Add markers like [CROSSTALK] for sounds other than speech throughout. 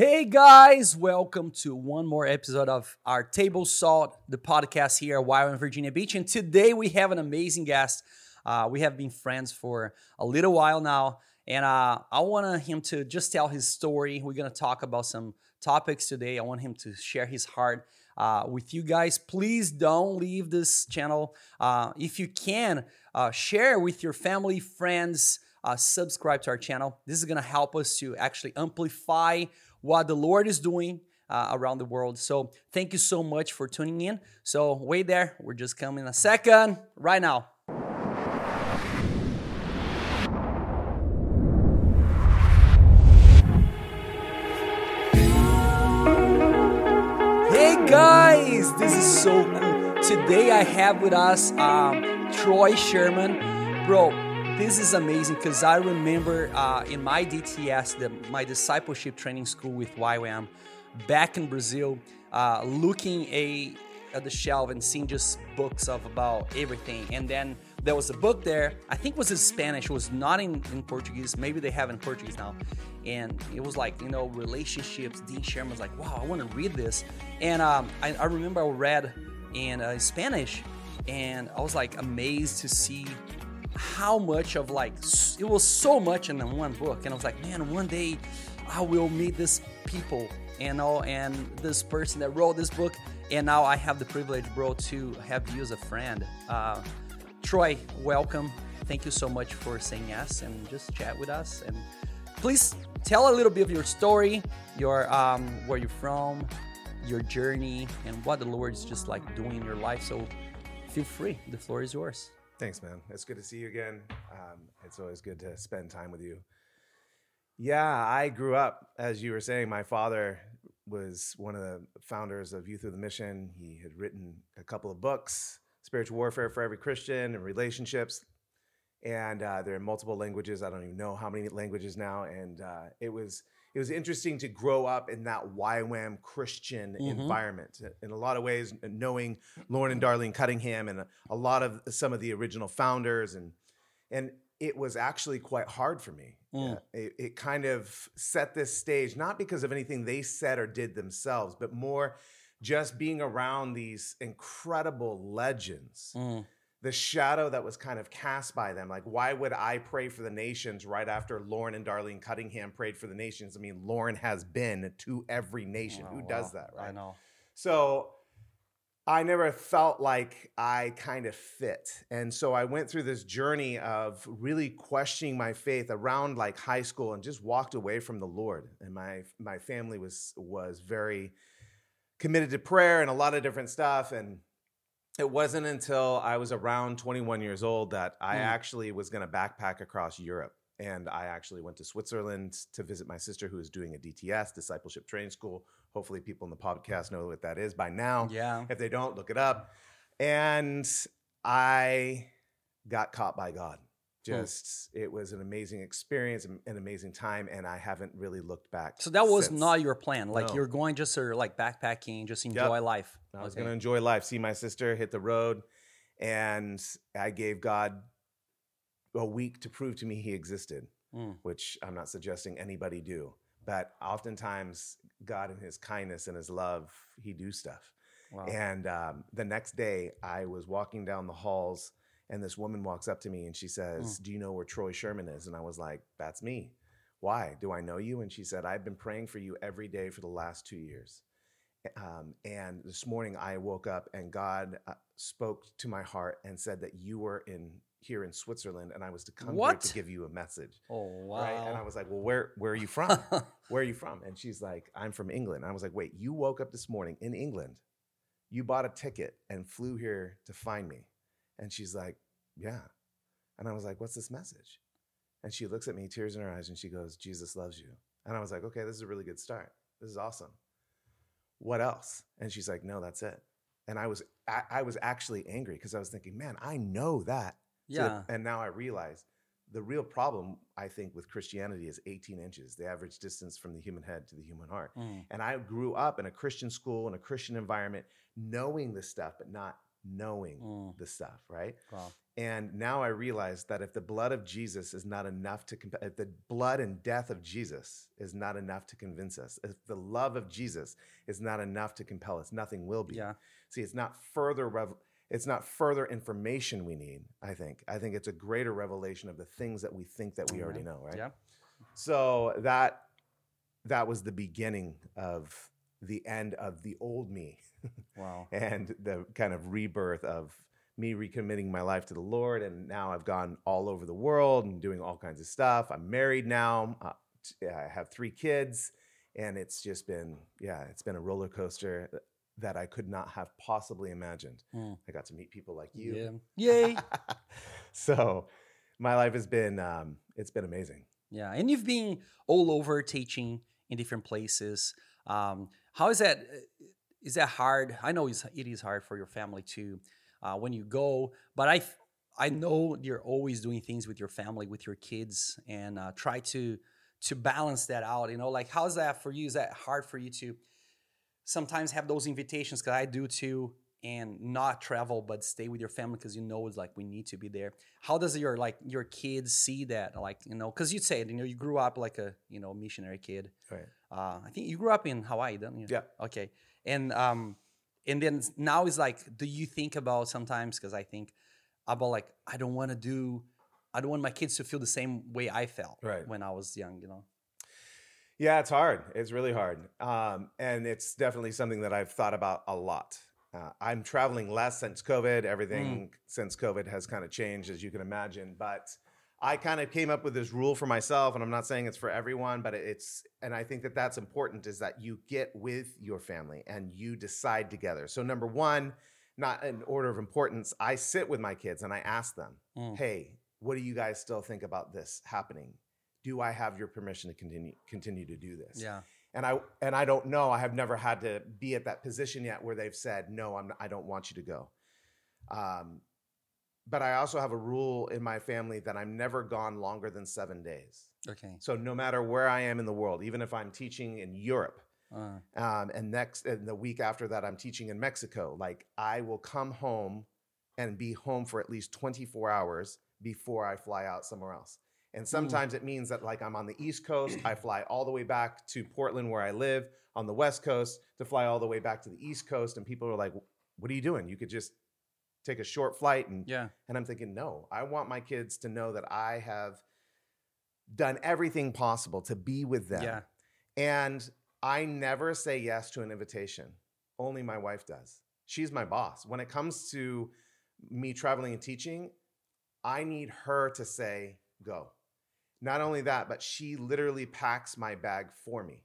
Hey guys, welcome to one more episode of our Table Salt, the podcast here at YWAM Virginia Beach. And today we have an amazing guest. Uh, we have been friends for a little while now, and uh, I want him to just tell his story. We're gonna talk about some topics today. I want him to share his heart uh, with you guys. Please don't leave this channel. Uh, if you can, uh, share with your family, friends. Uh, subscribe to our channel. This is gonna help us to actually amplify what the Lord is doing uh, around the world. So thank you so much for tuning in. So wait there. We're just coming a second right now. Hey guys, this is so cool. Today I have with us um, Troy Sherman. Bro, this is amazing because I remember uh, in my DTS, the, my discipleship training school with YWAM, back in Brazil, uh, looking a, at the shelf and seeing just books of about everything. And then there was a book there, I think was in Spanish, it was not in, in Portuguese. Maybe they have in Portuguese now. And it was like, you know, relationships. Dean Sherman was like, wow, I want to read this. And um, I, I, remember I read in uh, Spanish and I was like amazed to see how much of like it was so much in one book and i was like man one day i will meet this people you know and this person that wrote this book and now i have the privilege bro to have you as a friend. Uh, troy welcome. Thank you so much for saying yes and just chat with us and please tell a little bit of your story your um, where you're from your journey and what the Lord is just like doing in your life. So feel free. The floor is yours Thanks, man. It's good to see you again. Um, it's always good to spend time with you. Yeah, I grew up, as you were saying, my father was one of the founders of Youth With A Mission. He had written a couple of books, Spiritual Warfare for Every Christian and Relationships. And uh, they're in multiple languages. I don't even know how many languages now. And uh, it was it was interesting to grow up in that YWAM Christian mm-hmm. environment. In a lot of ways, knowing Loren and Darlene Cunningham and a, a, lot of some of the original founders, and and it was actually quite hard for me. Mm. It, it, kind of set this stage, not because of anything they said or did themselves, but more just being around these incredible legends. Mm the shadow that was kind of cast by them. Like, why would I pray for the nations right after Loren and Darlene Cunningham prayed for the nations? I mean, Loren has been to every nation. Oh, Who does that, right? I know. So I never felt like I kind of fit. And so I went through this journey of really questioning my faith around like high school and just walked away from the Lord. And my my family was was very committed to prayer and a lot of different stuff and it wasn't until I was around 21 years old that I mm. actually was going to backpack across Europe. And I actually went to Switzerland to visit my sister who is doing a DTS, discipleship training school. Hopefully, people in the podcast know what that is by now. Yeah. If they don't, look it up. And I got caught by God. Hmm. just it was an amazing experience an amazing time and i haven't really looked back so that was since. not your plan like no. you're going just sort of like backpacking just enjoy yep. life i was okay. going to enjoy life see my sister hit the road and i gave god a week to prove to me he existed mm. which i'm not suggesting anybody do but oftentimes god in his kindness and his love he do stuff wow. and um, the next day i was walking down the halls and this woman walks up to me and she says, mm. Do you know where Troy Sherman is? And I was like, That's me. Why? Do I know you? And she said, I've been praying for you every day for the last two years. Um, and this morning I woke up and God uh, spoke to my heart and said that you were in here in Switzerland and I was to come what? here to give you a message. Oh wow. Right? And I was like, Well, where where are you from? [LAUGHS] where are you from? And she's like, I'm from England. And I was like, Wait, you woke up this morning in England. You bought a ticket and flew here to find me. And she's like, Yeah. And I was like, What's this message? And she looks at me, tears in her eyes, and she goes, Jesus loves you. And I was like, Okay, this is a really good start. This is awesome. What else? And she's like, No, that's it. And I was I, I was actually angry because I was thinking, man, I know that. Yeah. So, and now I realize the real problem, I think, with Christianity is 18 inches, the average distance from the human head to the human heart. Mm. And I grew up in a Christian school, in a Christian environment, knowing this stuff, but not knowing Mm. the stuff, right? Wow. And now I realize that if the blood of Jesus is not enough to, comp- if the blood and death of Jesus is not enough to convince us, if the love of Jesus is not enough to compel us, nothing will be. Yeah. See, it's not further rev- it's not further information we need. I think. I think it's a greater revelation of the things that we think that we already know, right? Yeah. So that that was the beginning of the end of the old me Wow. [LAUGHS] and the kind of rebirth of me recommitting my life to the Lord. And now I've gone all over the world and doing all kinds of stuff. I'm married now. Uh, I have three kids, and it's just been, yeah, it's been a roller coaster that I could not have possibly imagined. Mm. I got to meet people like you. Yeah. [LAUGHS] Yay. so my life has been, um, it's been amazing. Yeah, and you've been all over teaching in different places. Um, how is that? Is that hard? I know it's, it is hard for your family too uh, when you go, but I I know you're always doing things with your family, with your kids, and uh, try to to balance that out. You know, like how's that for you? Is that hard for you to sometimes have those invitations? Because I do too, and not travel but stay with your family because you know it's like we need to be there how does your like your kids see that like you know because you said you know you grew up like a you know missionary kid Right. uh i think you grew up in hawaii didn't you Yeah. okay and um and then now it's like do you think about sometimes because i think about like i don't want to do i don't want my kids to feel the same way i felt Right. when i was young you know Yeah, it's hard. It's really hard. Um, and it's definitely something that I've thought about a lot. Uh, I'm traveling less since COVID. Everything since COVID has kind of changed, as you can imagine. But I kind of came up with this rule for myself, and I'm not saying it's for everyone, but it's, and I think that that's important is that you get with your family and you decide together. So, number one, not in order of importance, I sit with my kids and I ask them, Mm. hey, what do you guys still think about this happening? Do I have your permission to continue continue to do this? yeah And I and I don't know. I have never had to be at that position yet where they've said no. I'm. I don't want you to go. Um, but I also have a rule in my family that I'm never gone longer than seven days. okay. So no matter where I am in the world, even if I'm teaching in Europe, uh, um, and next and the week after that i'm teaching in mexico like i will come home and be home for at least 24 hours before i fly out somewhere else. And sometimes it means that like i'm on the east coast i fly all the way back to portland where i live on the west coast to fly all the way back to the east coast and people are like what are you doing? You could just take a short flight and yeah and I'm thinking, no, I want my kids to know that I have done everything possible to be with them. yeah And I never say yes to an invitation. Only my wife does. She's my boss. When it comes to me traveling and teaching, I need her to say, go. Not only that, but she literally packs my bag for me.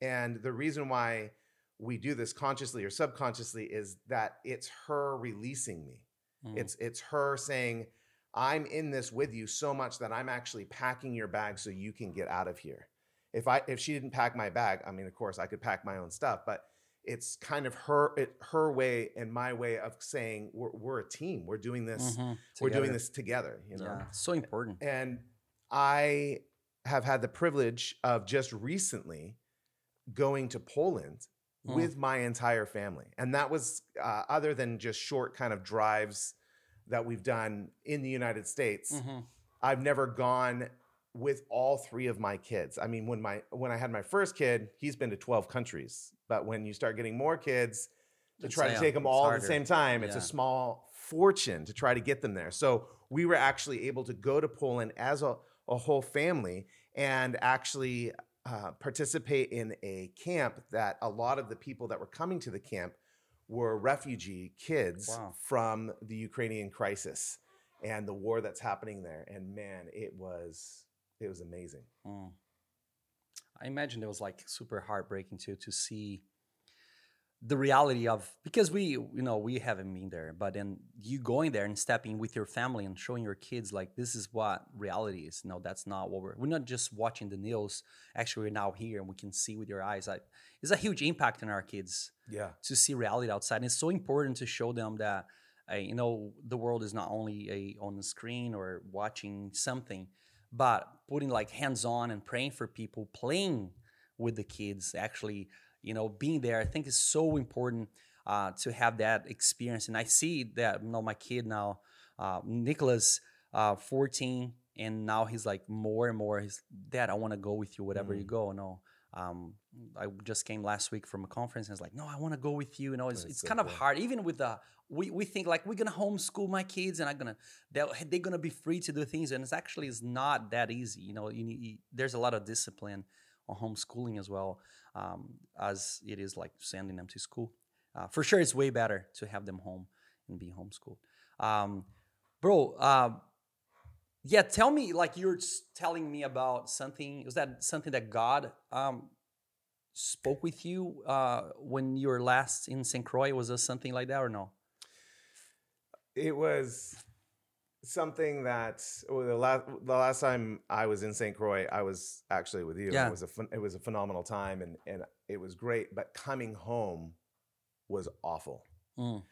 And the reason why we do this consciously or subconsciously is that it's her releasing me. Mm. It's it's her saying, "I'm in this with you so much that I'm actually packing your bag so you can get out of here." If I if she didn't pack my bag, I mean, of course, I could pack my own stuff, but it's kind of her it, her way and my way of saying we're, we're a team. We're doing this. Mhm. We're doing this together. You know. yeah so important And I have had the privilege of just recently going to Poland Mm. with my entire family. And that was uh, other than just short kind of drives that we've done in the United States. Mhm. I've never gone with all three of my kids. I mean, when my when I had my first kid, he's been to 12 countries. But when you start getting more kids, to It's, try to take them all at the same time, it's a small fortune to try to get them there. So we were actually able to go to Poland as a, a whole family and actually uh, participate in a camp that a lot of the people that were coming to the camp were refugee kids Wow. from the Ukrainian crisis and the war that's happening there. And man, it was it was amazing. Mm. I imagine it was like super heartbreaking too to see the reality of because we you know we haven't been there, but then you going there and stepping with your family and showing your kids like this is what reality is. No, that's not what we're we're not just watching the news. Actually, we're now here and we can see with your eyes. Like, it's a huge impact on our kids Yeah. to see reality outside. And it's so important to show them that uh, you know the world is not only a on the screen or watching something, but putting like hands on and praying for people, playing with the kids, actually, you know, being there. I think is so important. uh, to have that experience. And I see that you know my kid now, uh, Nicholas, uh, 14, and now he's like more and more. He's dad, I want to go with you wherever you Mm. go. No. Um, I just came last week from a conference and it's like, no, I want to go with you. You know, it's, That's it's so kind of hard. Even with the, we, we think like we're gonna homeschool my kids and I'm gonna, they're, they're gonna be free to do things, and it's actually is not that easy. You know, you need, you- there's a lot of discipline homeschooling as well um, as it is like sending them to school. Uh, for sure, it's way better to have them home and be homeschooled. Um, bro, uh, yeah, tell me, like you're telling me about something. Was that something that God um, spoke with you uh, when you were last in St. Croix? Was there something like that or no? It was something that well, the last the last time I was in St. Croix, I was actually with you. Yeah. It was a it was a phenomenal time and and it was great. But coming home was awful. Mm.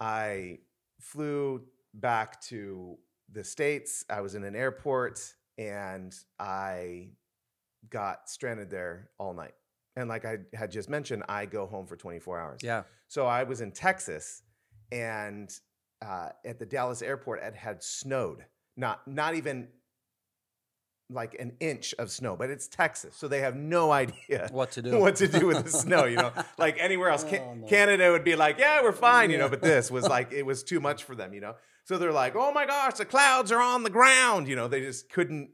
I flew back to the states. I was in an airport and I got stranded there all night. And like I had just mentioned, I go home for 24 hours. Yeah. So I was in Texas, and uh, at the Dallas airport, it had snowed. Not not even like an inch of snow, but it's Texas, so they have no [LAUGHS] idea What to do? [LAUGHS] what to do with the [LAUGHS] snow. You know, like anywhere else, Oh, no. Canada would be like, "Yeah, we're fine," you know. But this was like it was too much for them, you know. So they're like, "Oh my gosh, the clouds are on the ground," you know. They just couldn't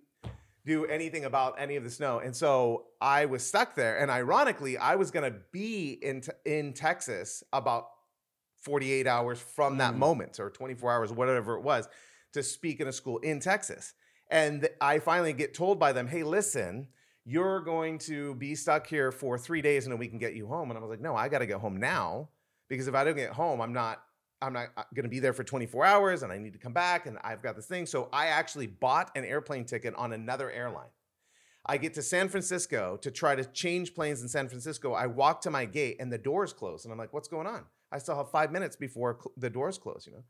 do anything about any of the snow. And so I was stuck there. And ironically, I was going to be in, t- in Texas about 48 hours from that Mm. moment or 24 hours, whatever it was, to speak in a school in Texas. And I finally get told by them, hey, listen, you're going to be stuck here for three days and then we can get you home. And I was like, no, I got to get home now because if I don't get home, I'm not. I'm not going to be there for 24 hours and I need to come back and I've got this thing. So I actually bought an airplane ticket on another airline. I get to San Francisco to try to change planes in San Francisco. I walk to my gate and the doors close. And I'm like, what's going on? I still have five minutes before cl- the doors close, you know,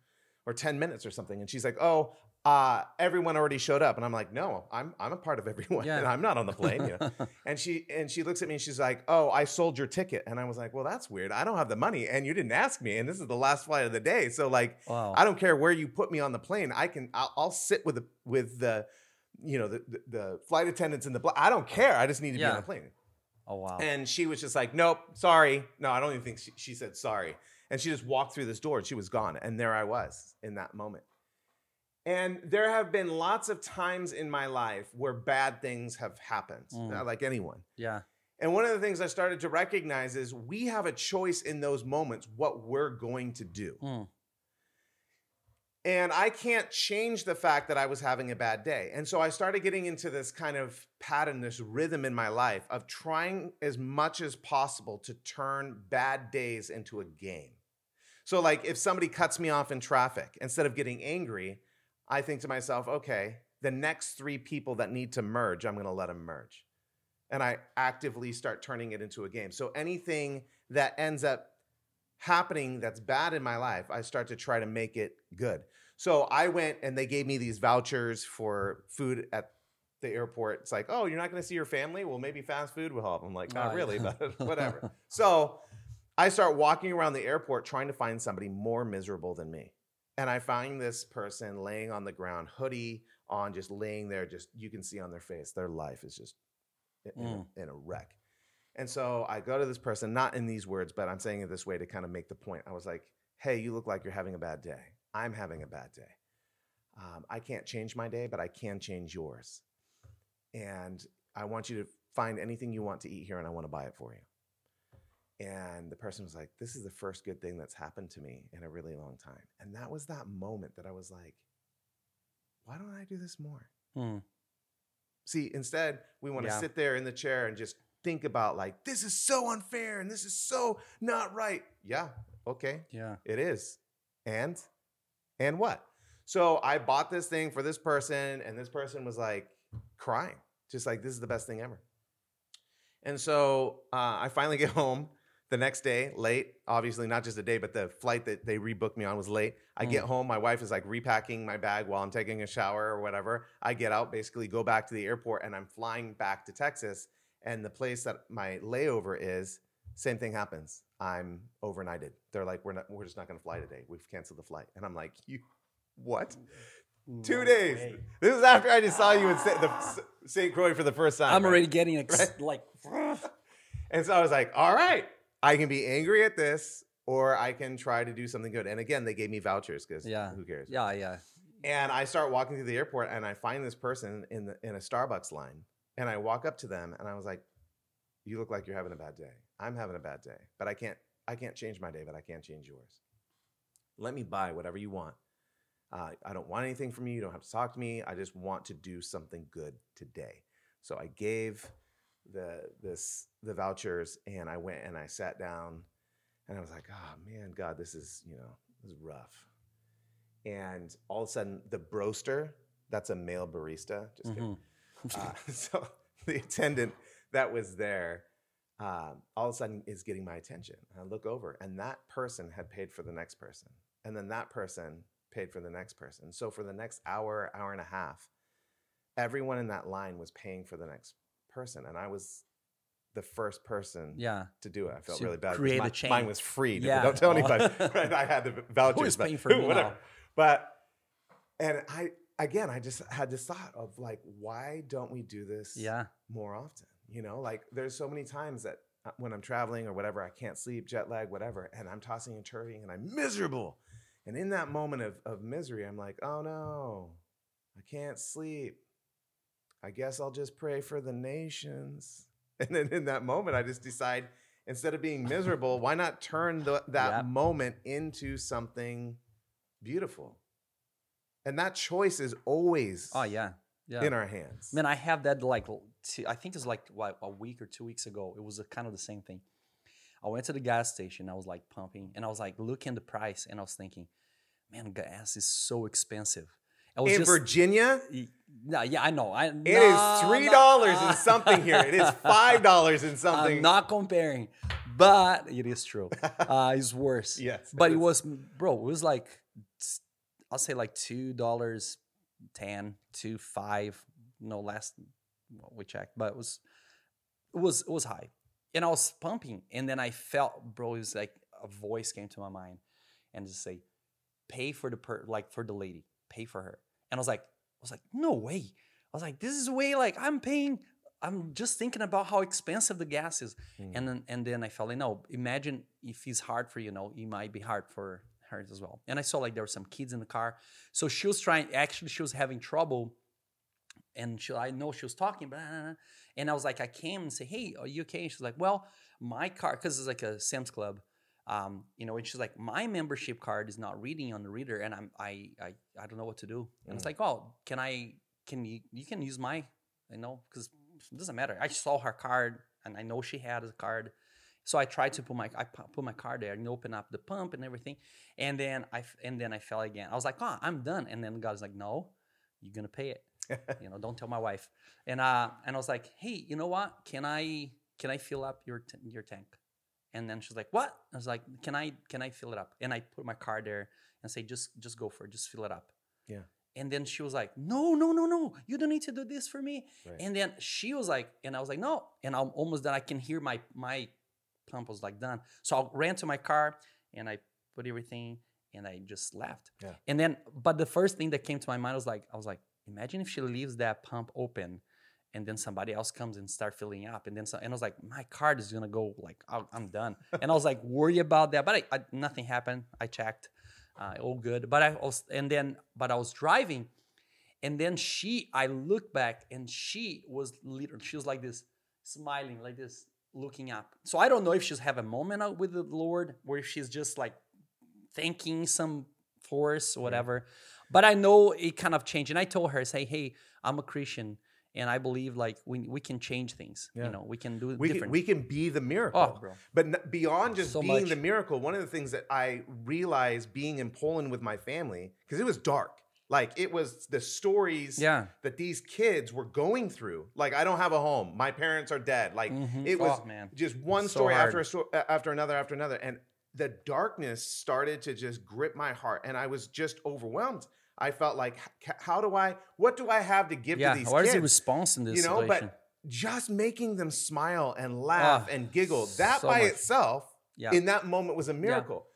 or 10 minutes or something. And she's like, oh, uh, everyone already showed up. And I'm like, no, I'm, I'm a part of everyone. Yeah. And [LAUGHS] I'm not on the plane, you know. [LAUGHS] And she and she looks at me and she's like, "Oh, I sold your ticket." And I was like, "Well, that's weird. I don't have the money, and you didn't ask me, and this is the last flight of the day. So like, wow. I don't care where you put me on the plane. I can. I'll, I'll sit with the with the, you know, the the, the flight attendants in the. Bl- I don't care. I just need to be on the plane." oh wow. And she was just like, "Nope, sorry. No, I don't even think she, she said sorry." And she just walked through this door and she was gone. And there I was in that moment. And there have been lots of times in my life where bad things have happened, Mm. uh, like anyone. yeah. And one of the things I started to recognize is we have a choice in those moments what we're going to do. Mm. And I can't change the fact that I was having a bad day. And so I started getting into this kind of pattern, this rhythm in my life of trying as much as possible to turn bad days into a game. So, like, if somebody cuts me off in traffic, instead of getting angry, I think to myself, okay, the next three people that need to merge, I'm going to let them merge. And I actively start turning it into a game. So, anything that ends up happening that's bad in my life, I start to try to make it good. So I went and they gave me these vouchers for food at the airport. It's like, oh, you're not going to see your family? Well, maybe fast food will help. I'm like, not Oh, really, but [LAUGHS] whatever. so I start walking around the airport trying to find somebody more miserable than me. And I find this person laying on the ground, hoodie on, just laying there. Just you can see on their face, their life is just in, in a, in a wreck. And so I go to this person, not in these words, but I'm saying it this way to kind of make the point. I was like, hey, you look like you're having a bad day. I'm having a bad day. Um, I can't change my day, but I can change yours. And I want you to find anything you want to eat here and I want to buy it for you. And the person was like, this is the first good thing that's happened to me in a really long time. And that was that moment that I was like, why don't I do this more? Mm. See, instead, we want to Yeah. sit there in the chair and just think about like, this is so unfair and this is so not right. Yeah, okay, Yeah. it is. And and what? So I bought this thing for this person, and this person was like crying, just like this is the best thing ever. And so uh, I finally [LAUGHS] get home the next day, late. Obviously, not just a day, but the flight that they rebooked me on was late. I get mm. home, my wife is like repacking my bag while I'm taking a shower or whatever. I get out, basically go back to the airport, and I'm flying back to Texas. And the place that my layover is, Same thing happens. I'm overnighted. They're like, we're not, we're just not going to fly today. We've canceled the flight. And I'm like, you, what? Two days. way. This is after I just saw you in St. the- St. Croix for the first time. I'm right? already getting ex- Right? like. [LAUGHS] And so I was like, all right, I can be angry at this or I can try to do something good. And again, they gave me vouchers because Yeah. who cares? Yeah, yeah. And I start walking through the airport and I find this person in the, in a Starbucks line. And I walk up to them and I was like, you look like you're having a bad day. I'm having a bad day, but I can't I can't change my day, but I can't change yours. Let me buy whatever you want. Uh, I don't want anything from you. You don't have to talk to me. I just want to do something good today. So I gave the this the vouchers and I went and I sat down and I was like, oh man, God, this is you know this is rough. And all of a sudden, the broaster, that's a male barista. Just kidding. Mhm. [LAUGHS] Uh, so the attendant that was there um, all of a sudden is getting my attention. And I look over, and that person had paid for the next person. And then that person paid for the next person. So for the next hour, hour and a half, everyone in that line was paying for the next person. And I was the first person yeah. to do it. I felt So really bad. create a mi- chain. Mine was free. Yeah. Don't tell Oh. anybody. [LAUGHS] [LAUGHS] Right? I had the vouchers. But paying for me [LAUGHS] whatever. now? But and I again, I just had this thought of like, why don't we do this Yeah. more often? You know, like there's so many times that uh, when I'm traveling or whatever, I can't sleep, jet lag, whatever, and I'm tossing and turning and I'm miserable. And in that moment of, of misery, I'm like, oh no, I can't sleep. I guess I'll just pray for the nations. [LAUGHS] And then in that moment, I just decide instead of being miserable, why not turn the, [LAUGHS] that Yep. moment into something beautiful? And that choice is always Oh yeah. Yeah. in our hands. Man, I have that like I think it's like what a week or two weeks ago. It was a, kind of the same thing. I went to the gas station. I was like pumping, and I was like looking at the price, and I was thinking, man, gas is so expensive. I was in just, Virginia, yeah, yeah, I know. I, it is three dollars and something here. It is [LAUGHS] five dollars and something. I'm not comparing, but it is true. [LAUGHS] Uh, it's worse. Yes, but it it's- was, bro. It was like, I'll say like two dollars, ten, two five. No less. Well, we checked, but it was, it was, it was high, and I was pumping, and then I felt, bro. It was like a voice came to my mind, and just say, pay for the per, like for the lady, pay for her, and I was like, I was like, no way. I was like, this is way like I'm paying. I'm just thinking about how expensive the gas is. Mm. And then and then I felt like, no, imagine if it's hard for you, know, it might be hard for her as well. And I saw like there were some kids in the car. So she was trying, actually, she was having trouble. And she, I know she was talking, blah, blah, blah. and I was like, I came and say, hey, are you okay? And she's like, well, my car, because it's like a Sam's Club, um, you know, and she's like, my membership card is not reading on the reader, and I'm, I, I, I don't know what to do. And it's Mm. like, oh, can I, can you, you can use my, you know, because it doesn't matter. I saw her card, and I know she had a card. So I tried to put my I put my card there and open up the pump and everything, and then I and then I fell again. I was like, "Oh, I'm done." And then God was like, "No, you're gonna pay it. [LAUGHS] you know, don't tell my wife." And uh, and I was like, "Hey, you know what? Can I can I fill up your t- your tank?" And then she's like, "What?" I was like, "Can I can I fill it up?" And I put my card there and say, "Just just go for it. Just fill it up." Yeah. And then she was like, "No, no, no, no! You don't need to do this for me." Right. And then she was like, and I was like, "No!" And I'm almost done. I can hear my my pump was like done. So I ran to my car and I put everything and I just left. Yeah. And then, but the first thing that came to my mind was like, I was like, imagine if she leaves that pump open and then somebody else comes and start filling up and then so, and I was like, my card is gonna go like I'm done. and I was like worry about that, but I, I, nothing happened. I checked, uh, all good. But I was and then but I was driving, and then she I looked back and she was literally she was like this, smiling like this, looking up. So I don't know if she's have a moment out with the Lord or if she's just like thanking some force or whatever. But I know it kind of changed. And I told her, say, hey, I'm a Christian and I believe like we, we can change things. Yeah. You know, we can do we can, different. we can be the miracle. oh, bro. But n- beyond just So being much. the miracle, one of the things that I realized being in Poland with my family, because it was dark. Like it was the stories Yeah. that these kids were going through. Like I don't have a home. My parents are dead. Like Mhm. it was Oh, just one story after a sto- after another after another, and the darkness started to just grip my heart, and I was just overwhelmed. I felt like, how do I? What do I have to give Yeah. to these What is kids? the response in this you know, situation? but just making them smile and laugh and giggle, that so by much. itself Yeah. in that moment was a miracle.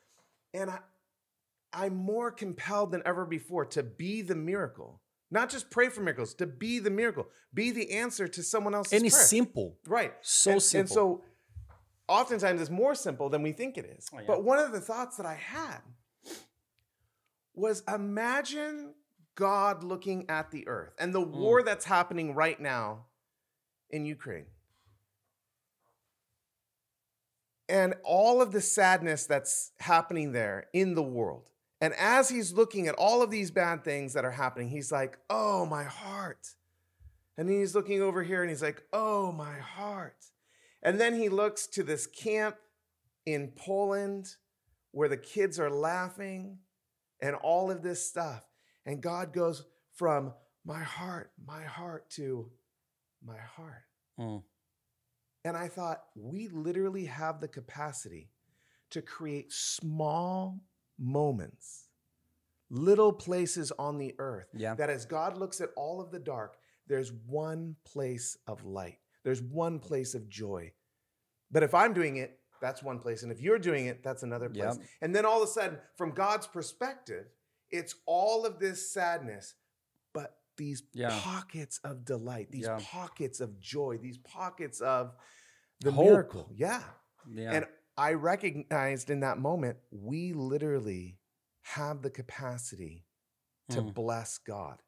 And I, I'm more compelled than ever before to be the miracle. Not just pray for miracles, to be the miracle, be the answer to someone else's and it's prayer. simple. Right. So and, simple. And so oftentimes it's more simple than we think it is. Oh, yeah. But one of the thoughts that I had was imagine God looking at the earth and the Mm. war that's happening right now in Ukraine. And all of the sadness that's happening there in the world. And as he's looking at all of these bad things that are happening, he's like, oh, my heart. And then he's looking over here and he's like, oh, my heart. And then he looks to this camp in Poland where the kids are laughing and all of this stuff. And God goes from my heart, my heart to my heart. Mm. And I thought, we literally have the capacity to create small moments, little places on the earth Yeah. that as God looks at all of the dark, there's one place of light, there's one place of joy. But if I'm doing it, that's one place. And if you're doing it, that's another place. Yep. And then all of a sudden, from God's perspective, it's all of this sadness, but these Yeah. pockets of delight, these Yeah. pockets of joy, these pockets of the Hope. miracle. Yeah. Yeah. And I recognized in that moment, we literally have the capacity to Mm. bless God,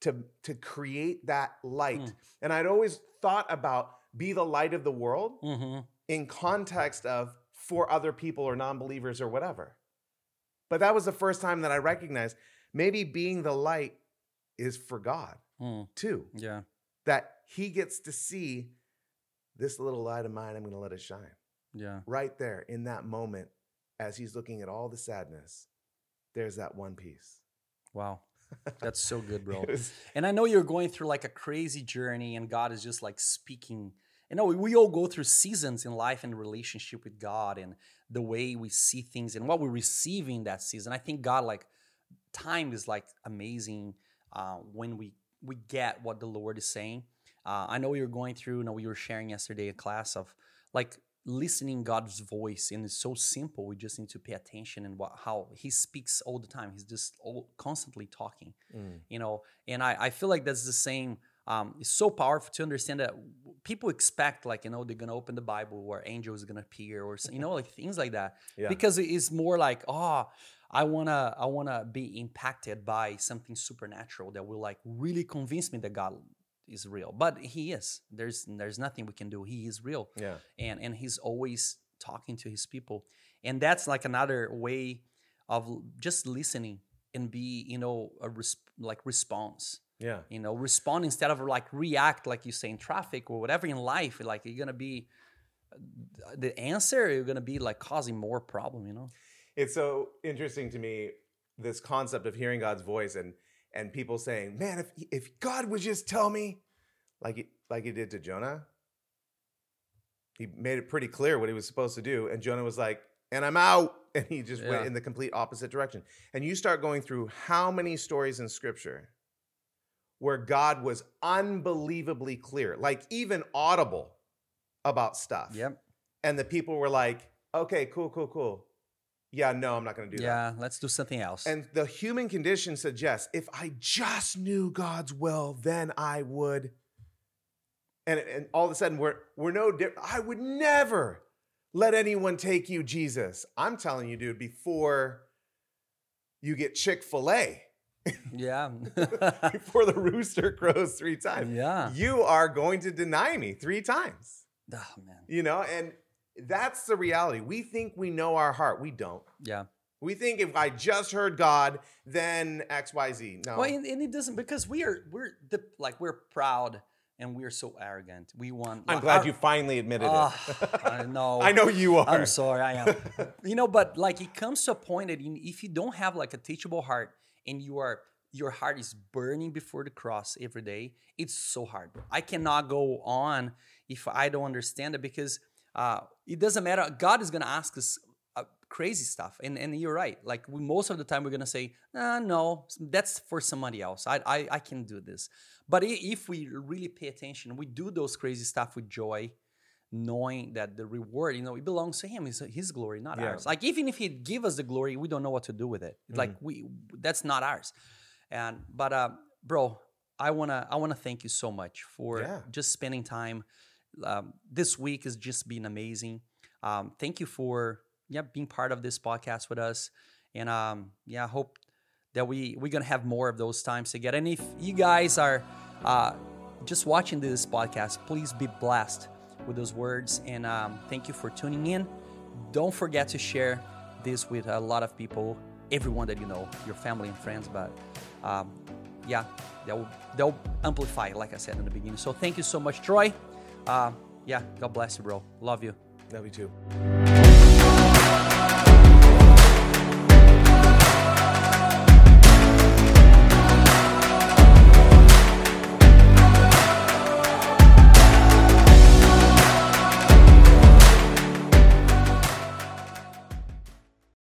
to, to create that light. Mm. And I'd always thought about be the light of the world hmm in context of for other people or non-believers or whatever. But that was the first time that I recognized maybe being the light is for God Mm. too. Yeah. That he gets to see this little light of mine, I'm going to let it shine Yeah. right there in that moment as he's looking at all the sadness. There's that one piece. Wow. That's so good, bro. [LAUGHS] Was- And I know you're going through like a crazy journey, and God is just like speaking. You know, we all go through seasons in life and relationship with God, and the way we see things and what we receive in that season. I think God, like, time is like amazing uh, when we we get what the Lord is saying. Uh, I know you're going through. You know, we were sharing yesterday a class of like listening God's voice, and it's so simple. We just need to pay attention and what how He speaks all the time. He's just all, constantly talking Mm. you know and i, I feel like that's the same um, it's so powerful to understand that people expect like you know they're gonna open the bible where angels are gonna appear or you know like things like that. Yeah. because it is more like oh i wanna i wanna be impacted by something supernatural that will like really convince me that god is real. But he is. There's there's nothing we can do. He is real. Yeah. and and he's always talking to his people. And that's like another way of just listening and be you know a res- like response Yeah. you know respond instead of like react like you say in traffic or whatever in life like you're gonna be uh, the answer you're gonna be like causing more problem you know It's so interesting to me this concept of hearing God's voice and and people saying, "Man, if if God would just tell me like he, like he did to Jonah, he made it pretty clear what he was supposed to do and Jonah was like, "And I'm out." And he just Yeah. went in the complete opposite direction. And you start going through how many stories in scripture where God was unbelievably clear, like even audible about stuff. yep And the people were like, "Okay, cool, cool, cool." Yeah, no, I'm not going to do that. yeah let's do something else And the human condition suggests if I just knew God's will, then I would. And, and all of a sudden, we're, we're no different. I would never let anyone take you, Jesus. I'm telling you, dude, before you get Chick fil A, yeah [LAUGHS] before the rooster crows three times, yeah you are going to deny me three times. oh man You know, and that's the reality. We think we know our heart. We don't. yeah We think if I just heard God, then X, Y, Z. No. Well, and, and it doesn't because we are we're the like we're proud and we're so arrogant. We want. I'm like, glad our- you finally admitted Ah, it. I [LAUGHS] know. I know you are. I'm sorry, I am. [LAUGHS] you know, but like it comes to a point that if you don't have like a teachable heart and you are your heart is burning before the cross every day, it's so hard. I cannot go on if I don't understand it because uh, it doesn't matter. God is gonna ask us uh, crazy stuff. And and you're right. Like we, most of the time, we're gonna say, ah, no, that's for somebody else. I I, I can do this. But if we really pay attention, we do those crazy stuff with joy, knowing that the reward, you know, it belongs to Him. It's His glory, not yeah. ours. Like even if He give us the glory, we don't know what to do with it. Mm-hmm. Like we, that's not ours. And but uh, bro, I wanna I wanna thank you so much for yeah. just spending time. Um, this week has just been amazing. Um, thank you for yeah being part of this podcast with us, and um, yeah, I hope that we we're gonna have more of those times together. And if you guys are uh, just watching this podcast, please be blessed with those words, and um, thank you for tuning in. Don't forget to share this with a lot of people, everyone that you know, your family and friends. But um, yeah, they'll they'll amplify, like I said in the beginning. So thank you so much, Troy. Uh, yeah, God bless you, bro. Love you. Love you too.